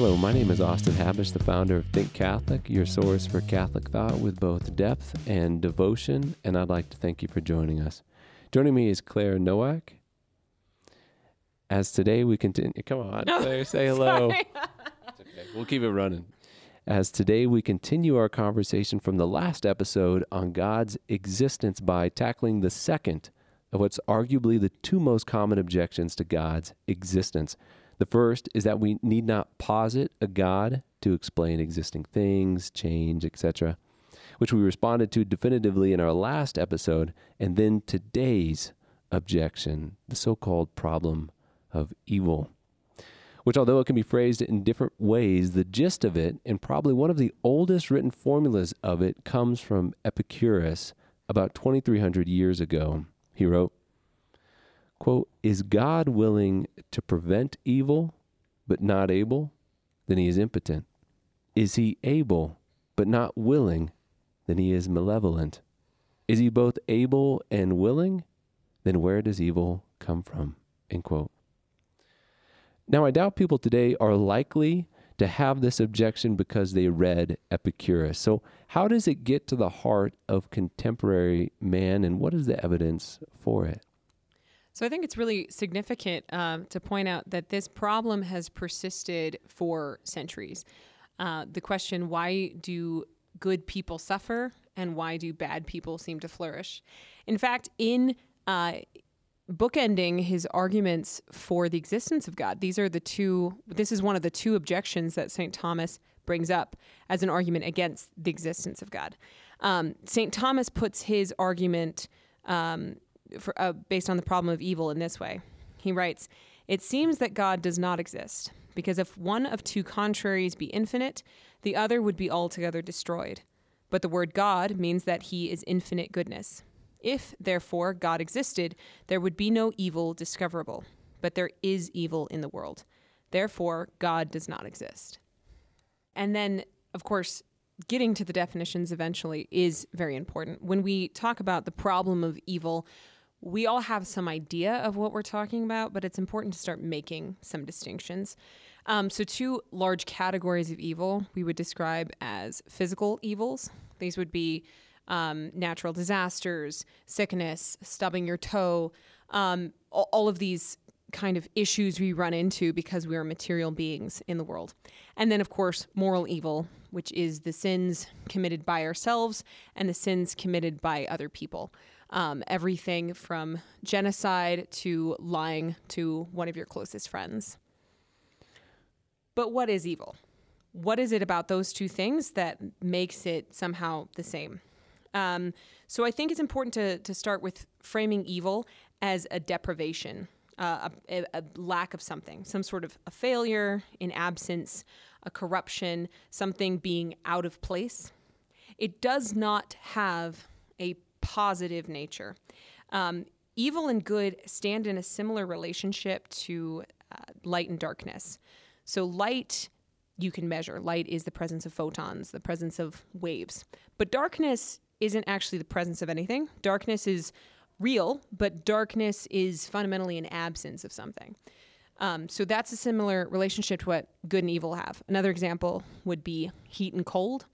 Hello, my name is Austin Habish, the founder of Think Catholic, your source for Catholic thought with both depth and devotion, and I'd like to thank you for joining us. Joining me is Claire Nowak. As today we continue, come on, oh, Claire, say hello. Okay. We'll keep it running. As today we continue our conversation from the last episode on God's existence by tackling the second of what's arguably the two most common objections to God's existence. The first is that we need not posit a God to explain existing things, change, etc., which we responded to definitively in our last episode, and then today's objection, the so called problem of evil which, although it can be phrased in different ways, the gist of it, and probably one of the oldest written formulas of it, comes from Epicurus about 2,300 years ago. He wrote, quote, Is God willing to prevent evil, but not able? Then he is impotent. Is he able, but not willing? Then he is malevolent. Is he both able and willing? Then where does evil come from? End quote. Now, I doubt people today are likely to have this objection because they read Epicurus. So, how does it get to the heart of contemporary man, and what is the evidence for it? So I think it's really significant um, to point out that this problem has persisted for centuries. Uh, the question, why do good people suffer and why do bad people seem to flourish? In fact, in uh, bookending his arguments for the existence of God, these are the two, this is one of the two objections that St. Thomas brings up as an argument against the existence of God. Um, St. Thomas puts his argument um, for, uh, based on the problem of evil in this way. He writes, It seems that God does not exist, because if one of two contraries be infinite, the other would be altogether destroyed. But the word God means that he is infinite goodness. If, therefore, God existed, there would be no evil discoverable. But there is evil in the world. Therefore, God does not exist. And then, of course, getting to the definitions eventually is very important. When we talk about the problem of evil, we all have some idea of what we're talking about, but it's important to start making some distinctions. Um, so, two large categories of evil we would describe as physical evils. These would be um, natural disasters, sickness, stubbing your toe, um, all, of these kind of issues we run into because we are material beings in the world. And then, of course, moral evil, which is the sins committed by ourselves and the sins committed by other people. Um, everything from genocide to lying to one of your closest friends. But what is evil? What is it about those two things that makes it somehow the same? Um, so I think it's important to, to start with framing evil as a deprivation, uh, a, a lack of something, some sort of a failure, an absence, a corruption, something being out of place. It does not have a positive nature. Um, evil and good stand in a similar relationship to uh, light and darkness. So, light you can measure. Light is the presence of photons, the presence of waves. But darkness isn't actually the presence of anything. Darkness is real, but darkness is fundamentally an absence of something. Um, so that's a similar relationship to what good and evil have. Another example would be heat and cold.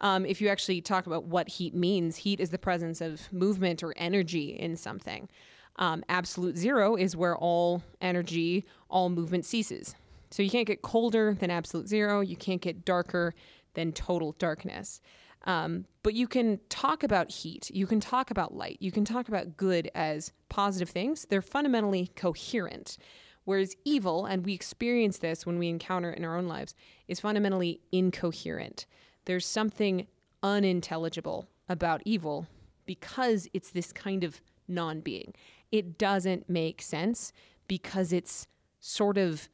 Um, if you actually talk about what heat means, heat is the presence of movement or energy in something. Um, absolute zero is where all energy, all movement ceases. So you can't get colder than absolute zero. You can't get darker than total darkness. Um, but you can talk about heat, you can talk about light, you can talk about good as positive things. They're fundamentally coherent. Whereas evil, and we experience this when we encounter it in our own lives, is fundamentally incoherent. There's something unintelligible about evil because it's this kind of non being. It doesn't make sense because it's sort of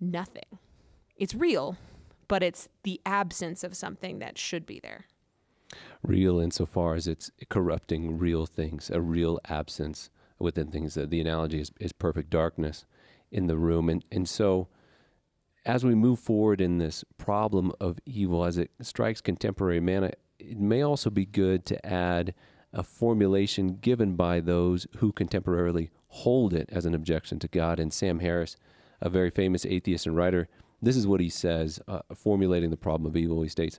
nothing. It's real, but it's the absence of something that should be there real insofar as it's corrupting real things, a real absence within things. The analogy is, is perfect darkness in the room. And, and so, as we move forward in this problem of evil, as it strikes contemporary man, it may also be good to add a formulation given by those who contemporarily hold it as an objection to God. And Sam Harris, a very famous atheist and writer, This is what he says, uh, formulating the problem of evil. He states,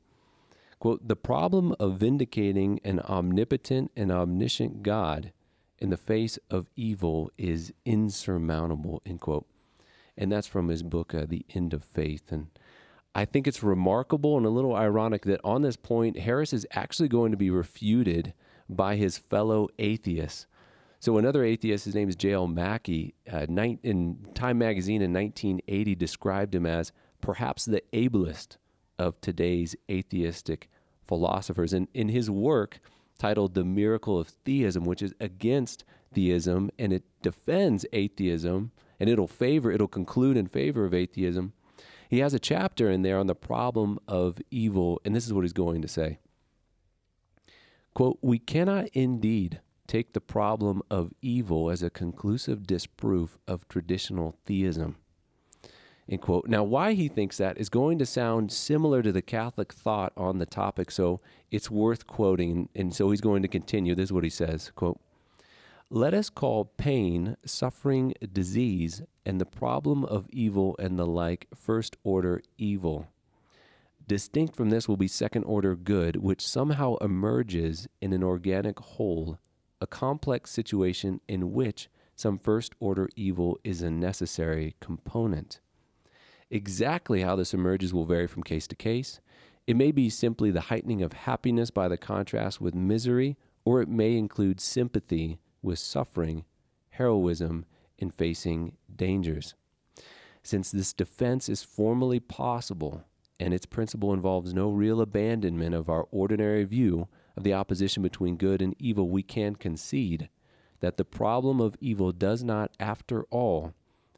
quote, the problem of vindicating an omnipotent and omniscient God in the face of evil is insurmountable, end quote. And that's from his book, uh, The End of Faith. And I think it's remarkable and a little ironic that on this point, Harris is actually going to be refuted by his fellow atheists. So another atheist, his name is J.L. Mackie, uh, in Time magazine in 1980 described him as perhaps the ablest of today's atheistic philosophers. And in his work titled The Miracle of Theism, which is against theism and it defends atheism and it'll favor, it'll conclude in favor of atheism, he has a chapter in there on the problem of evil. And this is what he's going to say. Quote, we cannot indeed take the problem of evil as a conclusive disproof of traditional theism. End quote. Now, why he thinks that is going to sound similar to the Catholic thought on the topic, so it's worth quoting. And so he's going to continue. This is what he says quote, Let us call pain, suffering, disease, and the problem of evil and the like first order evil Distinct from this will be second order good, which somehow emerges in an organic whole, a complex situation in which some first order evil is a necessary component. Exactly how this emerges will vary from case to case. It may be simply the heightening of happiness by the contrast with misery, or it may include sympathy with suffering, heroism in facing dangers. Since this defense is formally possible, and its principle involves no real abandonment of our ordinary view of the opposition between good and evil, we can concede that the problem of evil does not, after all,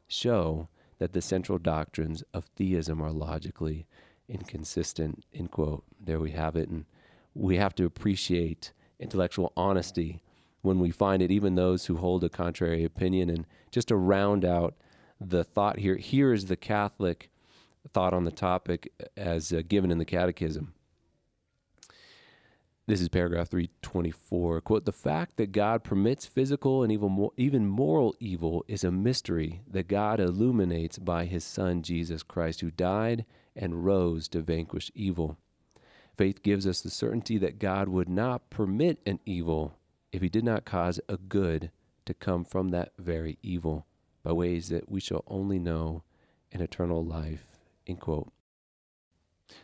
show that the central doctrines of theism are logically inconsistent. End quote. There we have it. And we have to appreciate intellectual honesty when we find it, even those who hold a contrary opinion. And just to round out the thought here, here is the Catholic thought on the topic as uh, given in the Catechism. This is paragraph 324. Quote, the fact that God permits physical and even, even moral evil is a mystery that God illuminates by his Son, Jesus Christ, who died and rose to vanquish evil. Faith gives us the certainty that God would not permit an evil if he did not cause a good to come from that very evil by ways that we shall only know in eternal life End quote.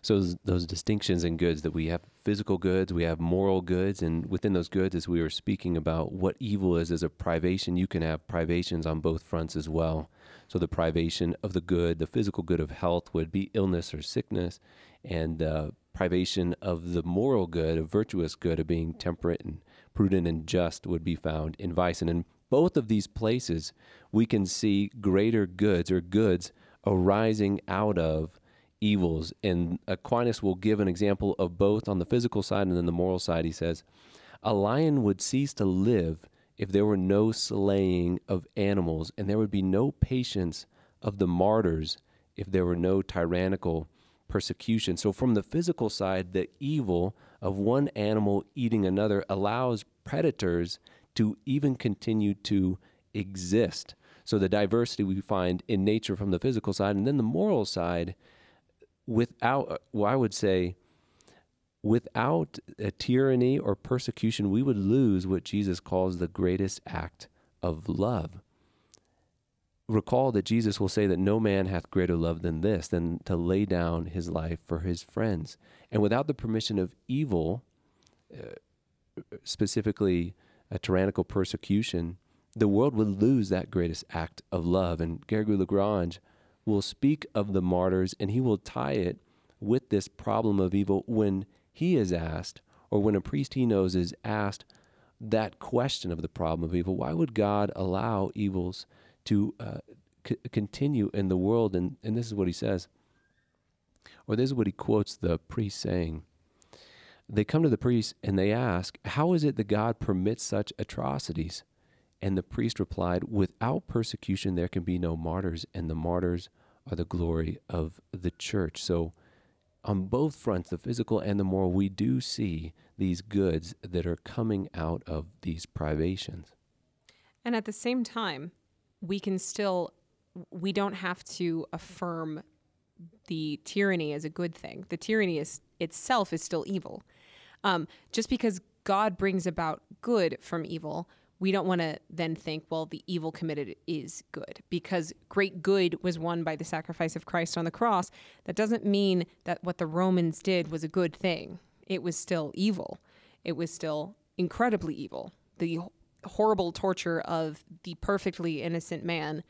So those, distinctions in goods that we have physical goods, we have moral goods, and within those goods, as we were speaking about what evil is as a privation, you can have privations on both fronts as well. So the privation of the good, the physical good of health, would be illness or sickness, and uh, privation of the moral good, a virtuous good of being temperate and prudent and just, would be found in vice. And in both of these places, we can see greater goods or goods arising out of evils. And Aquinas will give an example of both on the physical side and then the moral side. He says, A lion would cease to live if there were no slaying of animals, and there would be no patience of the martyrs if there were no tyrannical persecution. So, from the physical side, the evil of one animal eating another allows predators to even continue to exist. So the diversity we find in nature from the physical side, and then the moral side, without, well, I would say, without a tyranny or persecution, we would lose what Jesus calls the greatest act of love. Recall that Jesus will say that no man hath greater love than this, than to lay down his life for his friends. And without the permission of evil, uh, specifically a tyrannical persecution, the world would lose that greatest act of love. And Garrigou-Lagrange will speak of the martyrs and he will tie it with this problem of evil when he is asked, or when a priest he knows is asked that question of the problem of evil. Why would God allow evils to uh, c- continue in the world? And, and this is what he says, or this is what he quotes the priest saying. They come to the priest and they ask, How is it that God permits such atrocities? And the priest replied, Without persecution, there can be no martyrs, and the martyrs are the glory of the church. So, on both fronts, the physical and the moral, we do see these goods that are coming out of these privations. And at the same time, we can still, we don't have to affirm the tyranny as a good thing. The tyranny is itself is still evil. Um, just because God brings about good from evil, we don't want to then think, well, the evil committed is good because great good was won by the sacrifice of Christ on the cross. That doesn't mean that what the Romans did was a good thing. It was still evil. It was still incredibly evil. The horrible torture of the perfectly innocent man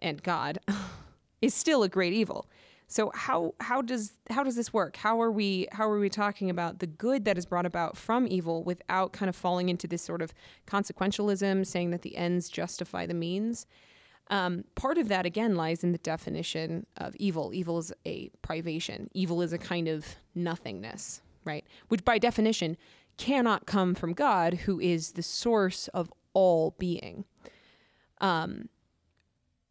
and God is still a great evil. So how how does how does this work? How are we how are we talking about the good that is brought about from evil without kind of falling into this sort of consequentialism, saying that the ends justify the means? Um, part of that again lies in the definition of evil. Evil is a privation. Evil is a kind of nothingness, right? Which by definition cannot come from God, who is the source of all being. Um,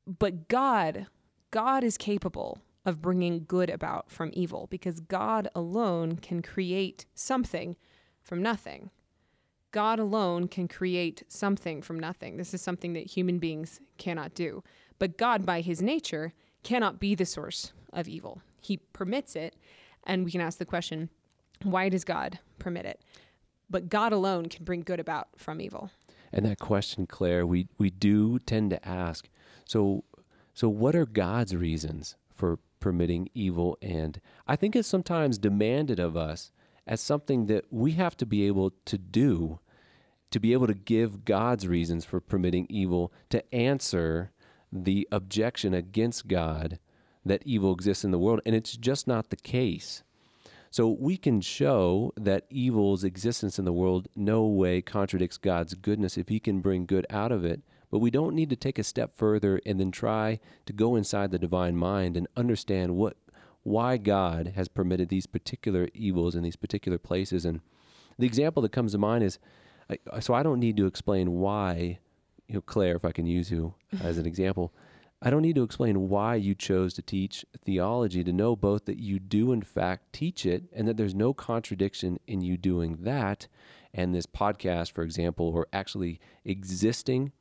but God, God is capable of bringing good about from evil because God alone can create something from nothing. God alone can create something from nothing. This is something that human beings cannot do. But God, by his nature, cannot be the source of evil. He permits it, and we can ask the question why does God permit it? But God alone can bring good about from evil. And that question, Claire, we, we do tend to ask so, so what are God's reasons for permitting evil. And I think it's sometimes demanded of us as something that we have to be able to do, to be able to give God's reasons for permitting evil, to answer the objection against God that evil exists in the world. And it's just not the case. So we can show that evil's existence in the world no way contradicts God's goodness if he can bring good out of it. But we don't need to take a step further and then try to go inside the divine mind and understand what why God has permitted these particular evils in these particular places. And the example that comes to mind is so I don't need to explain why, you know, Claire, if I can use you as an example, I don't need to explain why you chose to teach theology to know both that you do, in fact, teach it and that there's no contradiction in you doing that and this podcast, for example, or actually existing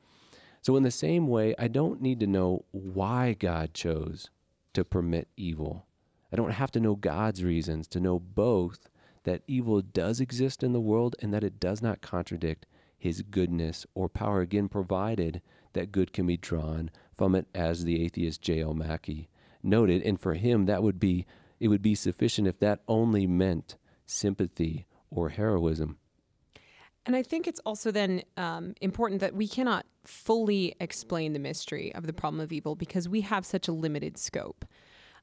so, in the same way, I don't need to know why God chose to permit evil. I don't have to know God's reasons to know both that evil does exist in the world and that it does not contradict his goodness or power, again, provided that good can be drawn from it, as the atheist J.L. Mackie noted. And for him, that would be it would be sufficient if that only meant sympathy or heroism. And I think it's also then um, important that we cannot fully explain the mystery of the problem of evil because we have such a limited scope.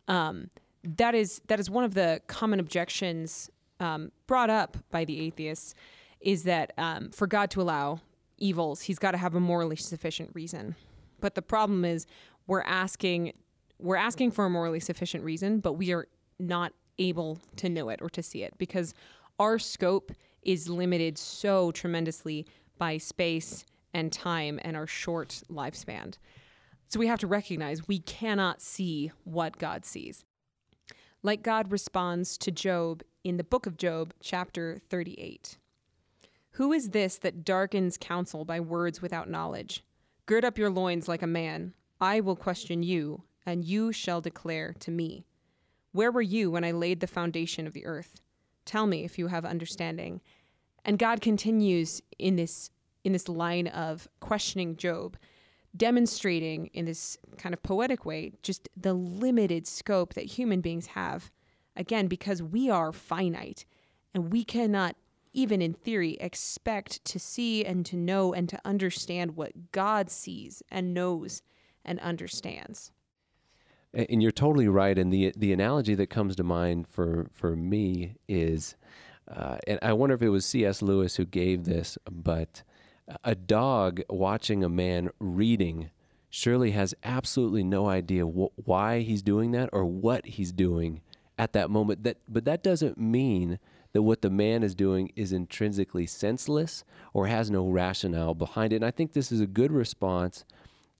Um, that is that is one of the common objections um, brought up by the atheists is that um, for God to allow evils, He's got to have a morally sufficient reason. But the problem is we're asking we're asking for a morally sufficient reason, but we are not able to know it or to see it because our scope is limited so tremendously by space and time and our short lifespan. So we have to recognize we cannot see what God sees. Like God responds to Job in the book of Job, chapter 38. Who is this that darkens counsel by words without knowledge? Gird up your loins like a man. I will question you, and you shall declare to me. Where were you when I laid the foundation of the earth? Tell me if you have understanding. And God continues in this in this line of questioning Job, demonstrating in this kind of poetic way just the limited scope that human beings have. Again, because we are finite and we cannot even in theory expect to see and to know and to understand what God sees and knows and understands. And you're totally right. And the the analogy that comes to mind for for me is, uh, and I wonder if it was C.S. Lewis who gave this, but a dog watching a man reading surely has absolutely no idea wh- why he's doing that or what he's doing at that moment. That, but that doesn't mean that what the man is doing is intrinsically senseless or has no rationale behind it. And I think this is a good response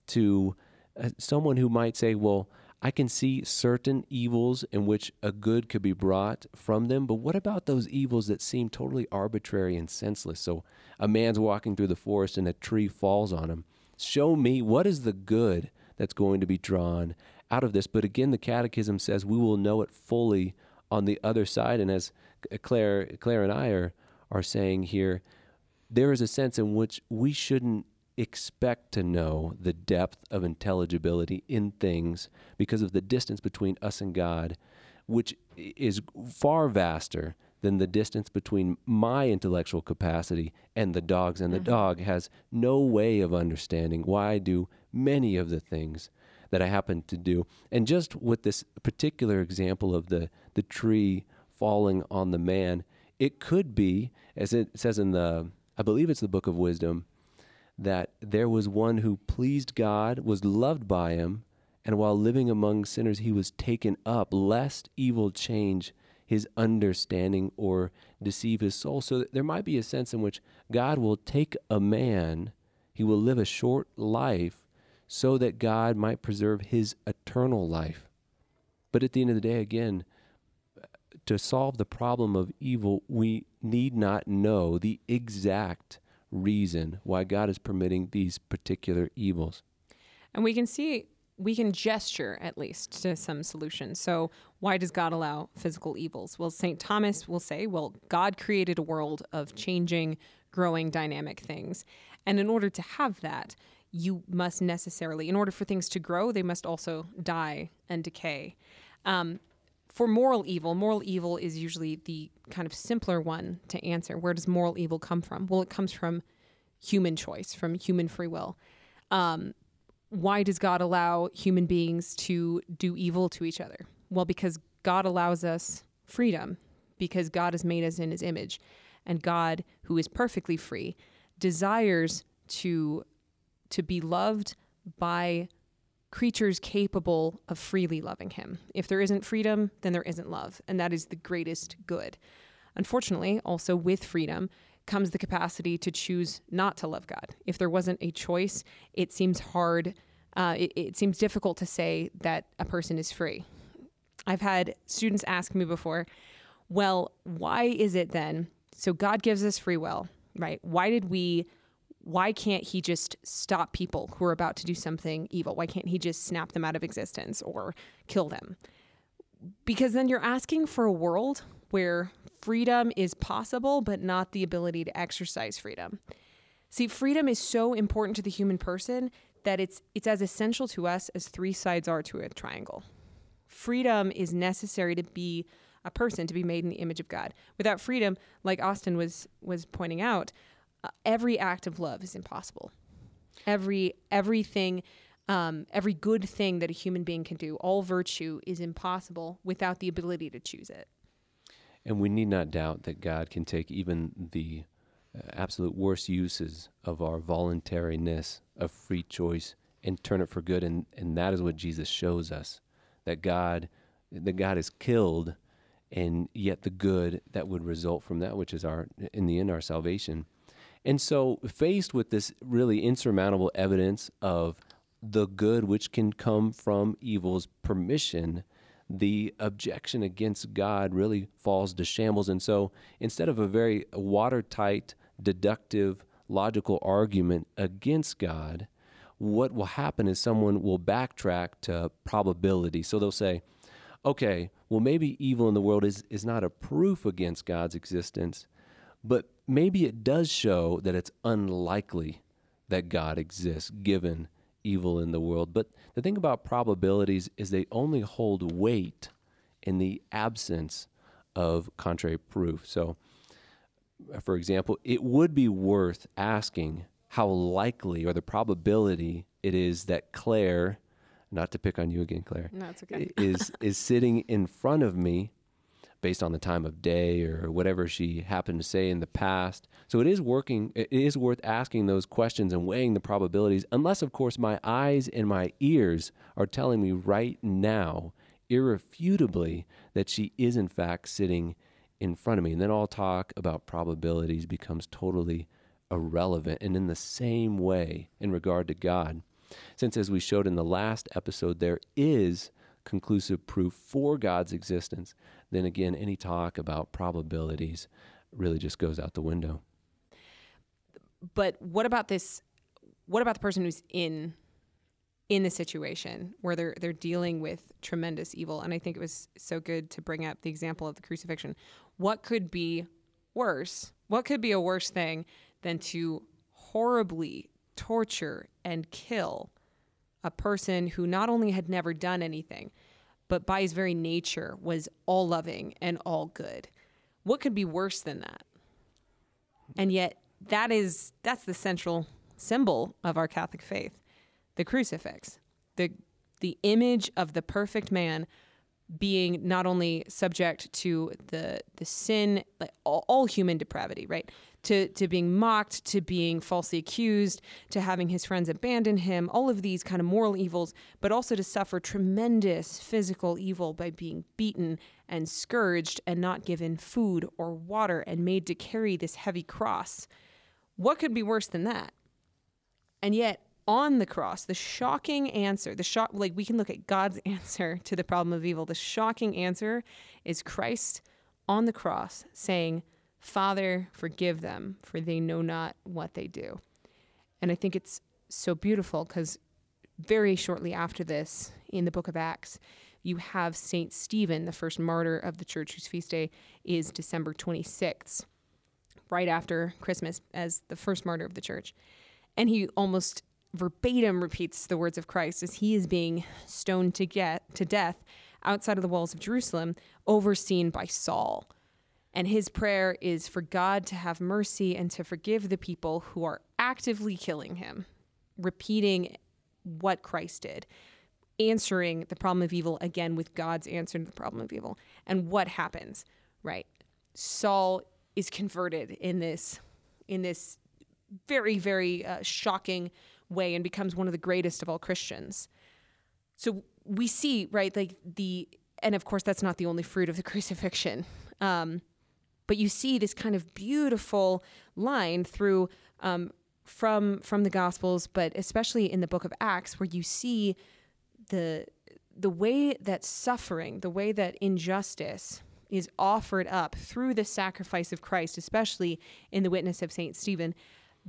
to uh, someone who might say, well, I can see certain evils in which a good could be brought from them, but what about those evils that seem totally arbitrary and senseless? So a man's walking through the forest and a tree falls on him. Show me what is the good that's going to be drawn out of this. But again, the Catechism says we will know it fully on the other side. And as Claire, Claire and I are are saying here, there is a sense in which we shouldn't expect to know the depth of intelligibility in things because of the distance between us and God, which is far vaster than the distance between my intellectual capacity and the dog's. And the mm-hmm. dog has no way of understanding why I do many of the things that I happen to do. And just with this particular example of the, the tree falling on the man, it could be, as it says in the, I believe it's the book of wisdom, that there was one who pleased God, was loved by him, and while living among sinners, he was taken up, lest evil change his understanding or deceive his soul. So there might be a sense in which God will take a man, he will live a short life so that God might preserve his eternal life. But at the end of the day, again, to solve the problem of evil, we need not know the exact reason why God is permitting these particular evils. And we can see we can gesture at least to some solutions. So, why does God allow physical evils? Well, St. Thomas will say, well, God created a world of changing, growing, dynamic things. And in order to have that, you must necessarily, in order for things to grow, they must also die and decay. Um, for moral evil, moral evil is usually the kind of simpler one to answer. Where does moral evil come from? Well, it comes from human choice, from human free will. Um, why does God allow human beings to do evil to each other? Well, because God allows us freedom, because God has made us in his image. And God, who is perfectly free, desires to, to be loved by creatures capable of freely loving him. If there isn't freedom, then there isn't love. And that is the greatest good. Unfortunately, also with freedom comes the capacity to choose not to love God. If there wasn't a choice, it seems hard, uh, it, it seems difficult to say that a person is free. I've had students ask me before, well, why is it then? So God gives us free will, right? Why did we? Why can't he just stop people who are about to do something evil? Why can't he just snap them out of existence or kill them? Because then you're asking for a world where freedom is possible, but not the ability to exercise freedom. See, freedom is so important to the human person that it's it's as essential to us as three sides are to a triangle. Freedom is necessary to be a person to be made in the image of God. Without freedom, like Austin was was pointing out, uh, every act of love is impossible. Every everything um, every good thing that a human being can do, all virtue is impossible without the ability to choose it. And we need not doubt that God can take even the uh, absolute worst uses of our voluntariness of free choice and turn it for good. And, and that is what Jesus shows us that God, that God is killed, and yet the good that would result from that, which is our, in the end, our salvation. And so, faced with this really insurmountable evidence of the good which can come from evil's permission, the objection against God really falls to shambles. And so instead of a very watertight, deductive, logical argument against God, what will happen is someone will backtrack to probability. So they'll say, okay, well, maybe evil in the world is, is not a proof against God's existence, but maybe it does show that it's unlikely that God exists given evil in the world. But the thing about probabilities is they only hold weight in the absence of contrary proof. So, uh, for example, it would be worth asking how likely or the probability it is that Claire, not to pick on you again, Claire, no, okay. is is sitting in front of me based on the time of day or whatever she happened to say in the past. So it is working it is worth asking those questions and weighing the probabilities unless of course my eyes and my ears are telling me right now irrefutably that she is in fact sitting in front of me. And then all talk about probabilities becomes totally irrelevant and in the same way in regard to God. Since as we showed in the last episode there is conclusive proof for God's existence, then again, any talk about probabilities really just goes out the window. But what about this? What about the person who's in in the situation where they're they're dealing with tremendous evil. And I think it was so good to bring up the example of the crucifixion. What could be worse? What could be a worse thing than to horribly torture and kill a person who not only had never done anything, but by his very nature was all loving and all good? What could be worse than that? And yet that is that's the central symbol of our Catholic faith the crucifix, the the image of the perfect man being not only subject to the the sin like all, all, human depravity right to to being mocked to being falsely accused to having his friends abandon him all of these kind of moral evils but also to suffer tremendous physical evil by being beaten and scourged and not given food or water and made to carry this heavy cross what could be worse than that and yet on the cross, the shocking answer, the shock, like we can look at God's answer to the problem of evil. The shocking answer is Christ on the cross saying, Father, forgive them, for they know not what they do. And I think it's so beautiful because very shortly after this, in the book of Acts, you have Saint Stephen, the first martyr of the church, whose feast day is December 26th, right after Christmas, as the first martyr of the church. And he almost verbatim repeats the words of Christ as he is being stoned to get to death outside of the walls of Jerusalem, overseen by Saul. And his prayer is for God to have mercy and to forgive the people who are actively killing him, repeating what Christ did, answering the problem of evil again with God's answer to the problem of evil. And what happens, right? Saul is converted in this in this very very uh, shocking way and becomes one of the greatest of all Christians. So we see, right, like the, and of course, that's not the only fruit of the crucifixion. Um, but you see this kind of beautiful line through um, from from the Gospels, but especially in the Book of Acts, where you see the the way that suffering, the way that injustice is offered up through the sacrifice of Christ, especially in the witness of Saint Stephen,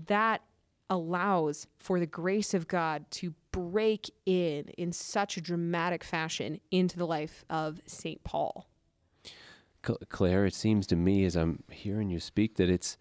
that allows for the grace of God to break in in such a dramatic fashion into the life of St. Paul. Claire, it seems to me as I'm hearing you speak that it's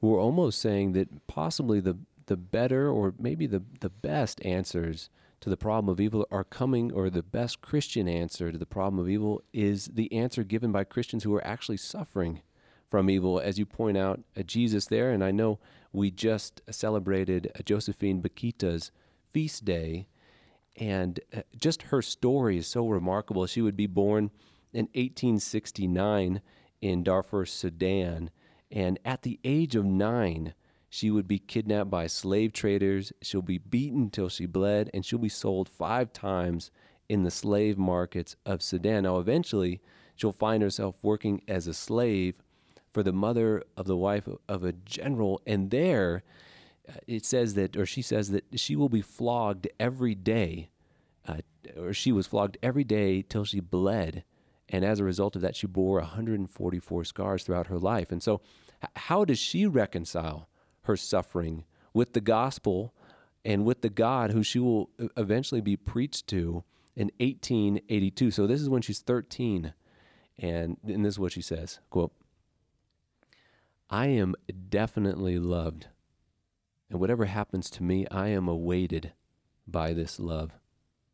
we're almost saying that possibly the the better or maybe the the best answers to the problem of evil are coming or the best Christian answer to the problem of evil is the answer given by Christians who are actually suffering from evil as you point out uh, Jesus there and I know we just celebrated Josephine Bakhita's feast day, and uh, just her story is so remarkable. She would be born in 1869 in Darfur, Sudan, and at the age of nine, she would be kidnapped by slave traders. She'll be beaten till she bled, and she'll be sold five times in the slave markets of Sudan. Now, eventually, she'll find herself working as a slave for the mother of the wife of a general. And there uh, it says that, or she says that she will be flogged every day, uh, or she was flogged every day till she bled. And as a result of that, she bore 144 scars throughout her life. And so, how does she reconcile her suffering with the gospel and with the God who she will uh, eventually be preached to in 1882? So, this is when she's 13. And, and this is what she says quote, I am definitely loved. And whatever happens to me, I am awaited by this love.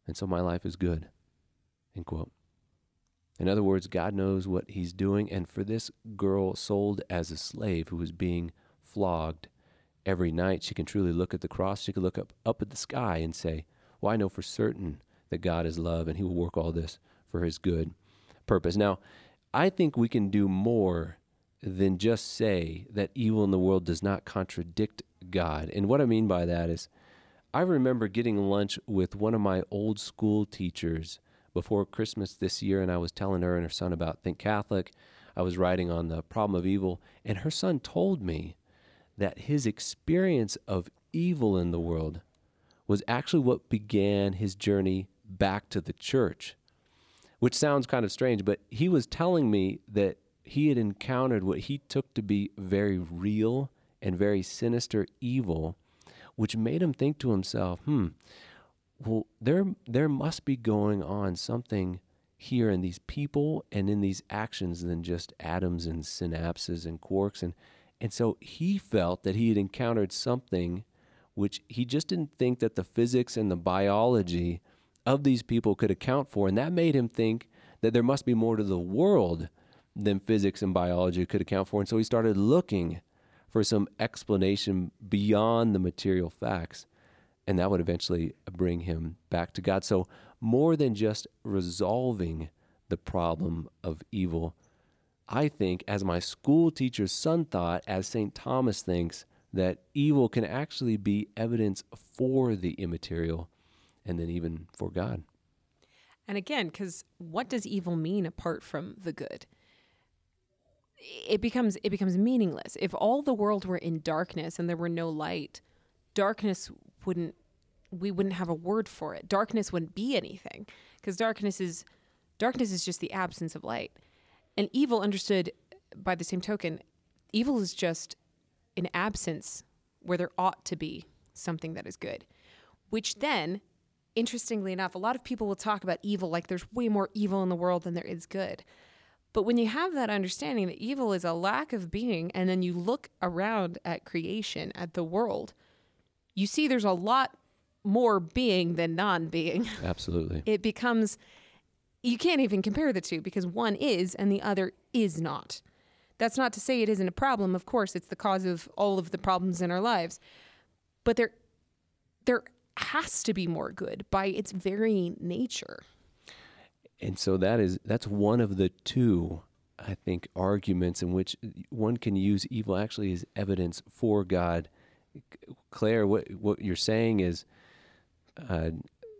And so my life is good. End quote. In other words, God knows what he's doing. And for this girl sold as a slave who was being flogged every night, she can truly look at the cross. She can look up, up at the sky and say, Well, I know for certain that God is love and he will work all this for his good purpose. Now, I think we can do more than just say that evil in the world does not contradict God. And what I mean by that is, I remember getting lunch with one of my old school teachers before Christmas this year, and I was telling her and her son about Think Catholic. I was writing on the problem of evil, and her son told me that his experience of evil in the world was actually what began his journey back to the church, which sounds kind of strange, but he was telling me that he had encountered what he took to be very real and very sinister evil, which made him think to himself, hmm, well, there there must be going on something here in these people and in these actions than just atoms and synapses and quarks. And and so he felt that he had encountered something which he just didn't think that the physics and the biology of these people could account for. And that made him think that there must be more to the world than physics and biology could account for. And so he started looking for some explanation beyond the material facts and that would eventually bring him back to God. So, more than just resolving the problem of evil, I think, as my school teacher's son thought, as St. Thomas thinks, that evil can actually be evidence for the immaterial and then even for God. And again, because what does evil mean apart from the good? It becomes it becomes meaningless. If all the world were in darkness and there were no light, darkness wouldn't we wouldn't have a word for it. Darkness wouldn't be anything because darkness is darkness is just the absence of light. And evil understood by the same token, evil is just an absence where there ought to be something that is good. Which then, interestingly enough, a lot of people will talk about evil like there's way more evil in the world than there is good. But when you have that understanding that evil is a lack of being, and then you look around at creation, at the world, you see there's a lot more being than non being. Absolutely. It becomes, you can't even compare the two because one is and the other is not. That's not to say it isn't a problem. Of course, it's the cause of all of the problems in our lives. But there, there has to be more good by its very nature. And so that is that's one of the two I think arguments in which one can use evil actually as evidence for God. Claire, what what you're saying is uh,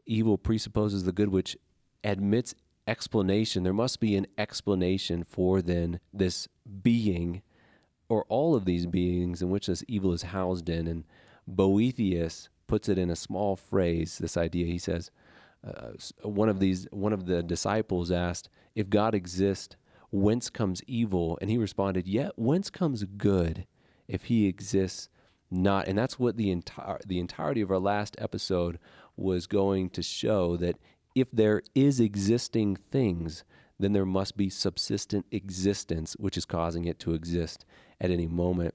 evil presupposes the good, which admits explanation. There must be an explanation for then this being, or all of these beings in which this evil is housed in. And Boethius puts it in a small phrase. This idea, he says, uh, one of these, one of the disciples asked, "If God exists, whence comes evil?" And he responded, "Yet whence comes good? If He exists." Not, and that's what the entire the entirety of our last episode was going to show that if there is existing things, then there must be subsistent existence, which is causing it to exist at any moment.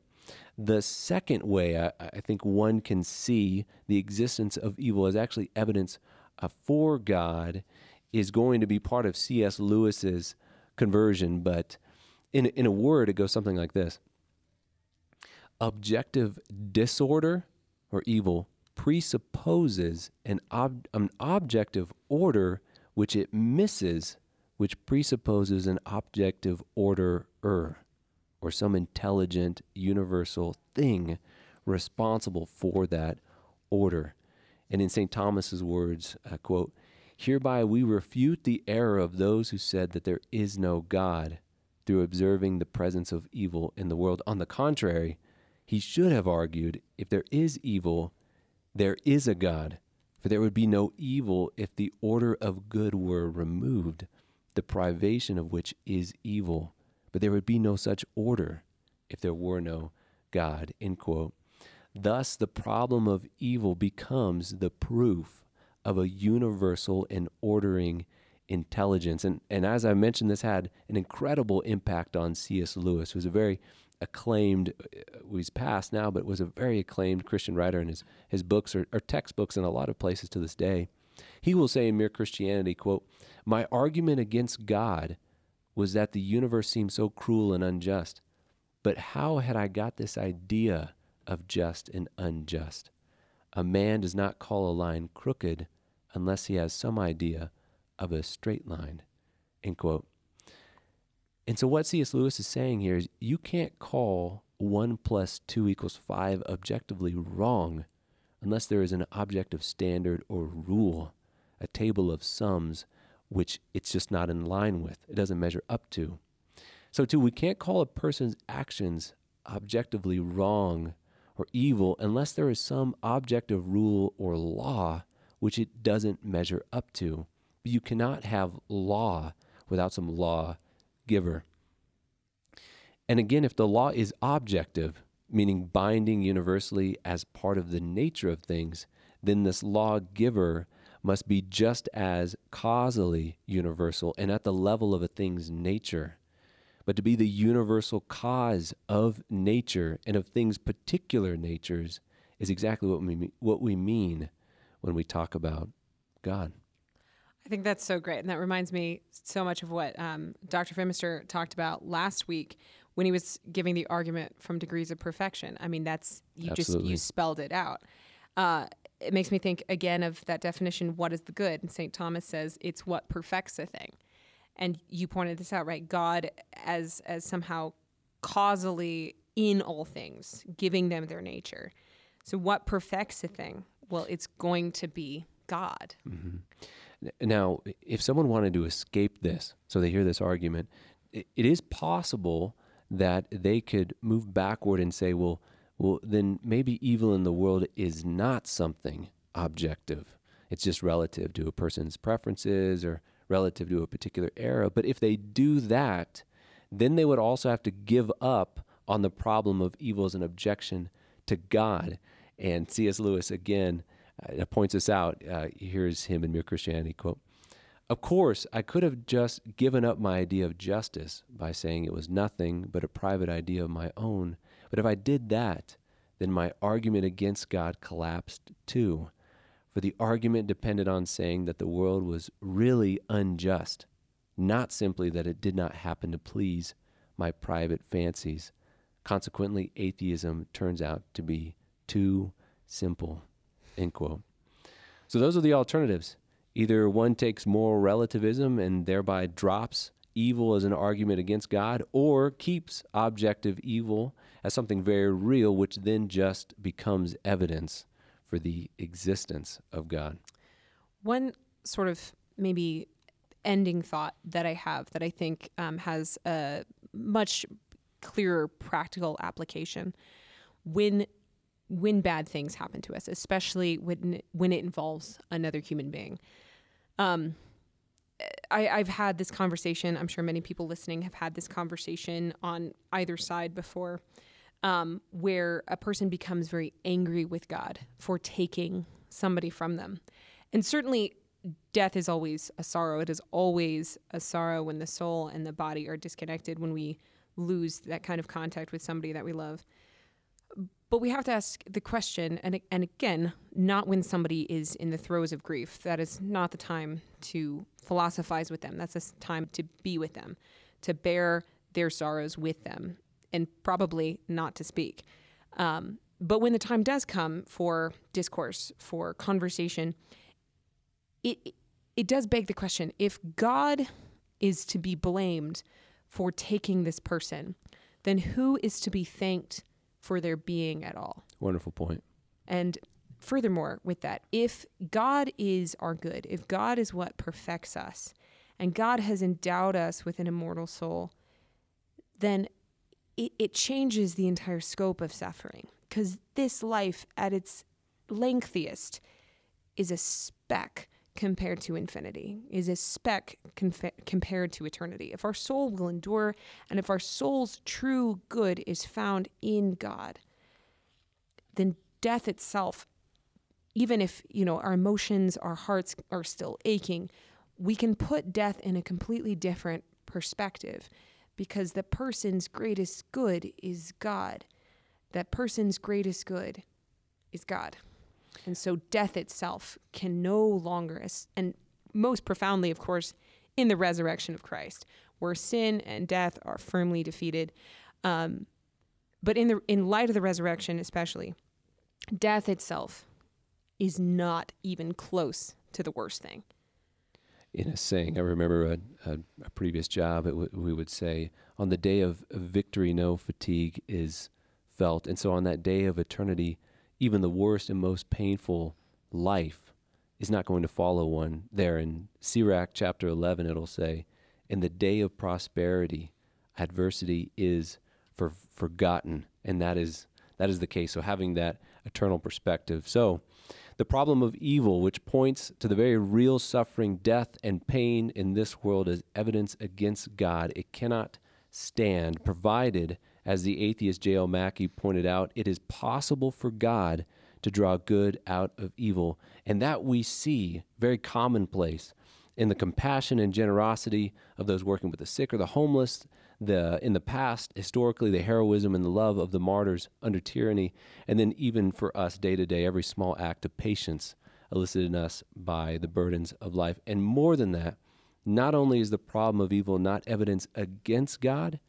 The second way I, I think one can see the existence of evil as actually evidence uh, for God is going to be part of C.S. Lewis's conversion, but in, in a word, it goes something like this Objective disorder or evil presupposes an, ob- an objective order which it misses, which presupposes an objective order or some intelligent universal thing responsible for that order. And in St. Thomas's words, uh, quote, Hereby we refute the error of those who said that there is no God through observing the presence of evil in the world. On the contrary, he should have argued if there is evil, there is a God, for there would be no evil if the order of good were removed, the privation of which is evil. But there would be no such order if there were no God. End quote. Thus, the problem of evil becomes the proof of a universal and ordering intelligence. And, and as I mentioned, this had an incredible impact on C.S. Lewis, who was a very acclaimed, uh, he's passed now, but was a very acclaimed Christian writer, and his, his books are, are textbooks in a lot of places to this day. He will say in Mere Christianity, quote, My argument against God was that the universe seemed so cruel and unjust. But how had I got this idea of just and unjust? A man does not call a line crooked unless he has some idea of a straight line. End quote. And so, what C.S. Lewis is saying here is you can't call 1 plus 2 equals 5 objectively wrong unless there is an objective standard or rule, a table of sums, which it's just not in line with. It doesn't measure up to. So, too, we can't call a person's actions objectively wrong or evil unless there is some objective rule or law which it doesn't measure up to. But you cannot have law without some law giver. And again, if the law is objective, meaning binding universally as part of the nature of things, then this lawgiver must be just as causally universal and at the level of a thing's nature. But to be the universal cause of nature and of things' particular natures is exactly what we, what we mean when we talk about God. I think that's so great. And that reminds me so much of what um, Dr. Phimister talked about last week when he was giving the argument from degrees of perfection. I mean, that's, you Absolutely. just, you spelled it out. Uh, it makes me think again of that definition, what is the good? And St. Thomas says it's what perfects a thing. And you pointed this out, right? God as, as somehow causally in all things, giving them their nature. So what perfects a thing? Well, it's going to be God. Mm-hmm. Now, if someone wanted to escape this, so they hear this argument, it, is possible that they could move backward and say, well, well, then maybe evil in the world is not something objective. It's just relative to a person's preferences or relative to a particular era. But if they do that, then they would also have to give up on the problem of evil as an objection to God. And C.S. Lewis again uh, points this out. Uh, here's him in Mere Christianity quote. Of course, I could have just given up my idea of justice by saying it was nothing but a private idea of my own. But if I did that, then my argument against God collapsed too. For the argument depended on saying that the world was really unjust, not simply that it did not happen to please my private fancies. Consequently, atheism turns out to be too simple. End quote. So those are the alternatives. Either one takes moral relativism and thereby drops evil as an argument against God, or keeps objective evil as something very real, which then just becomes evidence for the existence of God. One sort of maybe ending thought that I have that I think um, has a much clearer practical application when when bad things happen to us, especially when when it involves another human being. Um, I, I've had this conversation. I'm sure many people listening have had this conversation on either side before, um, where a person becomes very angry with God for taking somebody from them, and certainly death is always a sorrow. It is always a sorrow when the soul and the body are disconnected. When we lose that kind of contact with somebody that we love. But we have to ask the question, and, and again, not when somebody is in the throes of grief. That is not the time to philosophize with them. That's a time to be with them, to bear their sorrows with them, and probably not to speak. Um, but when the time does come for discourse, for conversation, it it does beg the question: if God is to be blamed for taking this person, then who is to be thanked? For their being at all. Wonderful point. And furthermore, with that, if God is our good, if God is what perfects us, and God has endowed us with an immortal soul, then it, it changes the entire scope of suffering. Because this life, at its lengthiest, is a speck compared to infinity, is a speck compared to eternity. If our soul will endure, and if our soul's true good is found in God, then death itself, even if, you know, our emotions, our hearts are still aching, we can put death in a completely different perspective because the person's greatest good is God. That person's greatest good is God. And so death itself can no longer, and most profoundly, of course, in the resurrection of Christ, where sin and death are firmly defeated. Um, but in the in light of the resurrection, especially, death itself is not even close to the worst thing. In a saying, I remember a, a, a previous job, w- we would say, on the day of victory, no fatigue is felt. And so on that day of eternity, even the worst and most painful life is not going to follow one. There in Sirach chapter 11, it'll say, In the day of prosperity, adversity is for, forgotten. And that is, that is the case. So having that eternal perspective. So the problem of evil, which points to the very real suffering, death, and pain in this world as evidence against God, it cannot stand, provided as the atheist J.L. Mackie pointed out, it is possible for God to draw good out of evil. And that we see very commonplace in the compassion and generosity of those working with the sick or the homeless, the in the past, historically, the heroism and the love of the martyrs under tyranny, and then even for us day to day, every small act of patience elicited in us by the burdens of life. And more than that, not only is the problem of evil not evidence against God,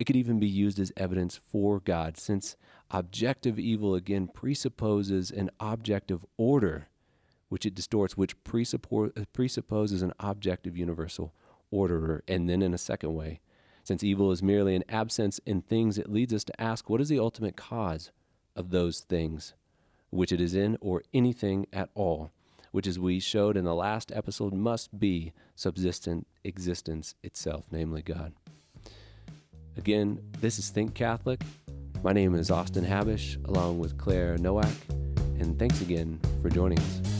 it could even be used as evidence for God, since objective evil again presupposes an objective order, which it distorts, which uh, presupposes an objective universal orderer. And then, in a second way, since evil is merely an absence in things, it leads us to ask what is the ultimate cause of those things, which it is in, or anything at all, which, as we showed in the last episode, must be subsistent existence itself, namely God. Again, this is Think Catholic. My name is Austin Habish, along with Claire Nowak, and thanks again for joining us.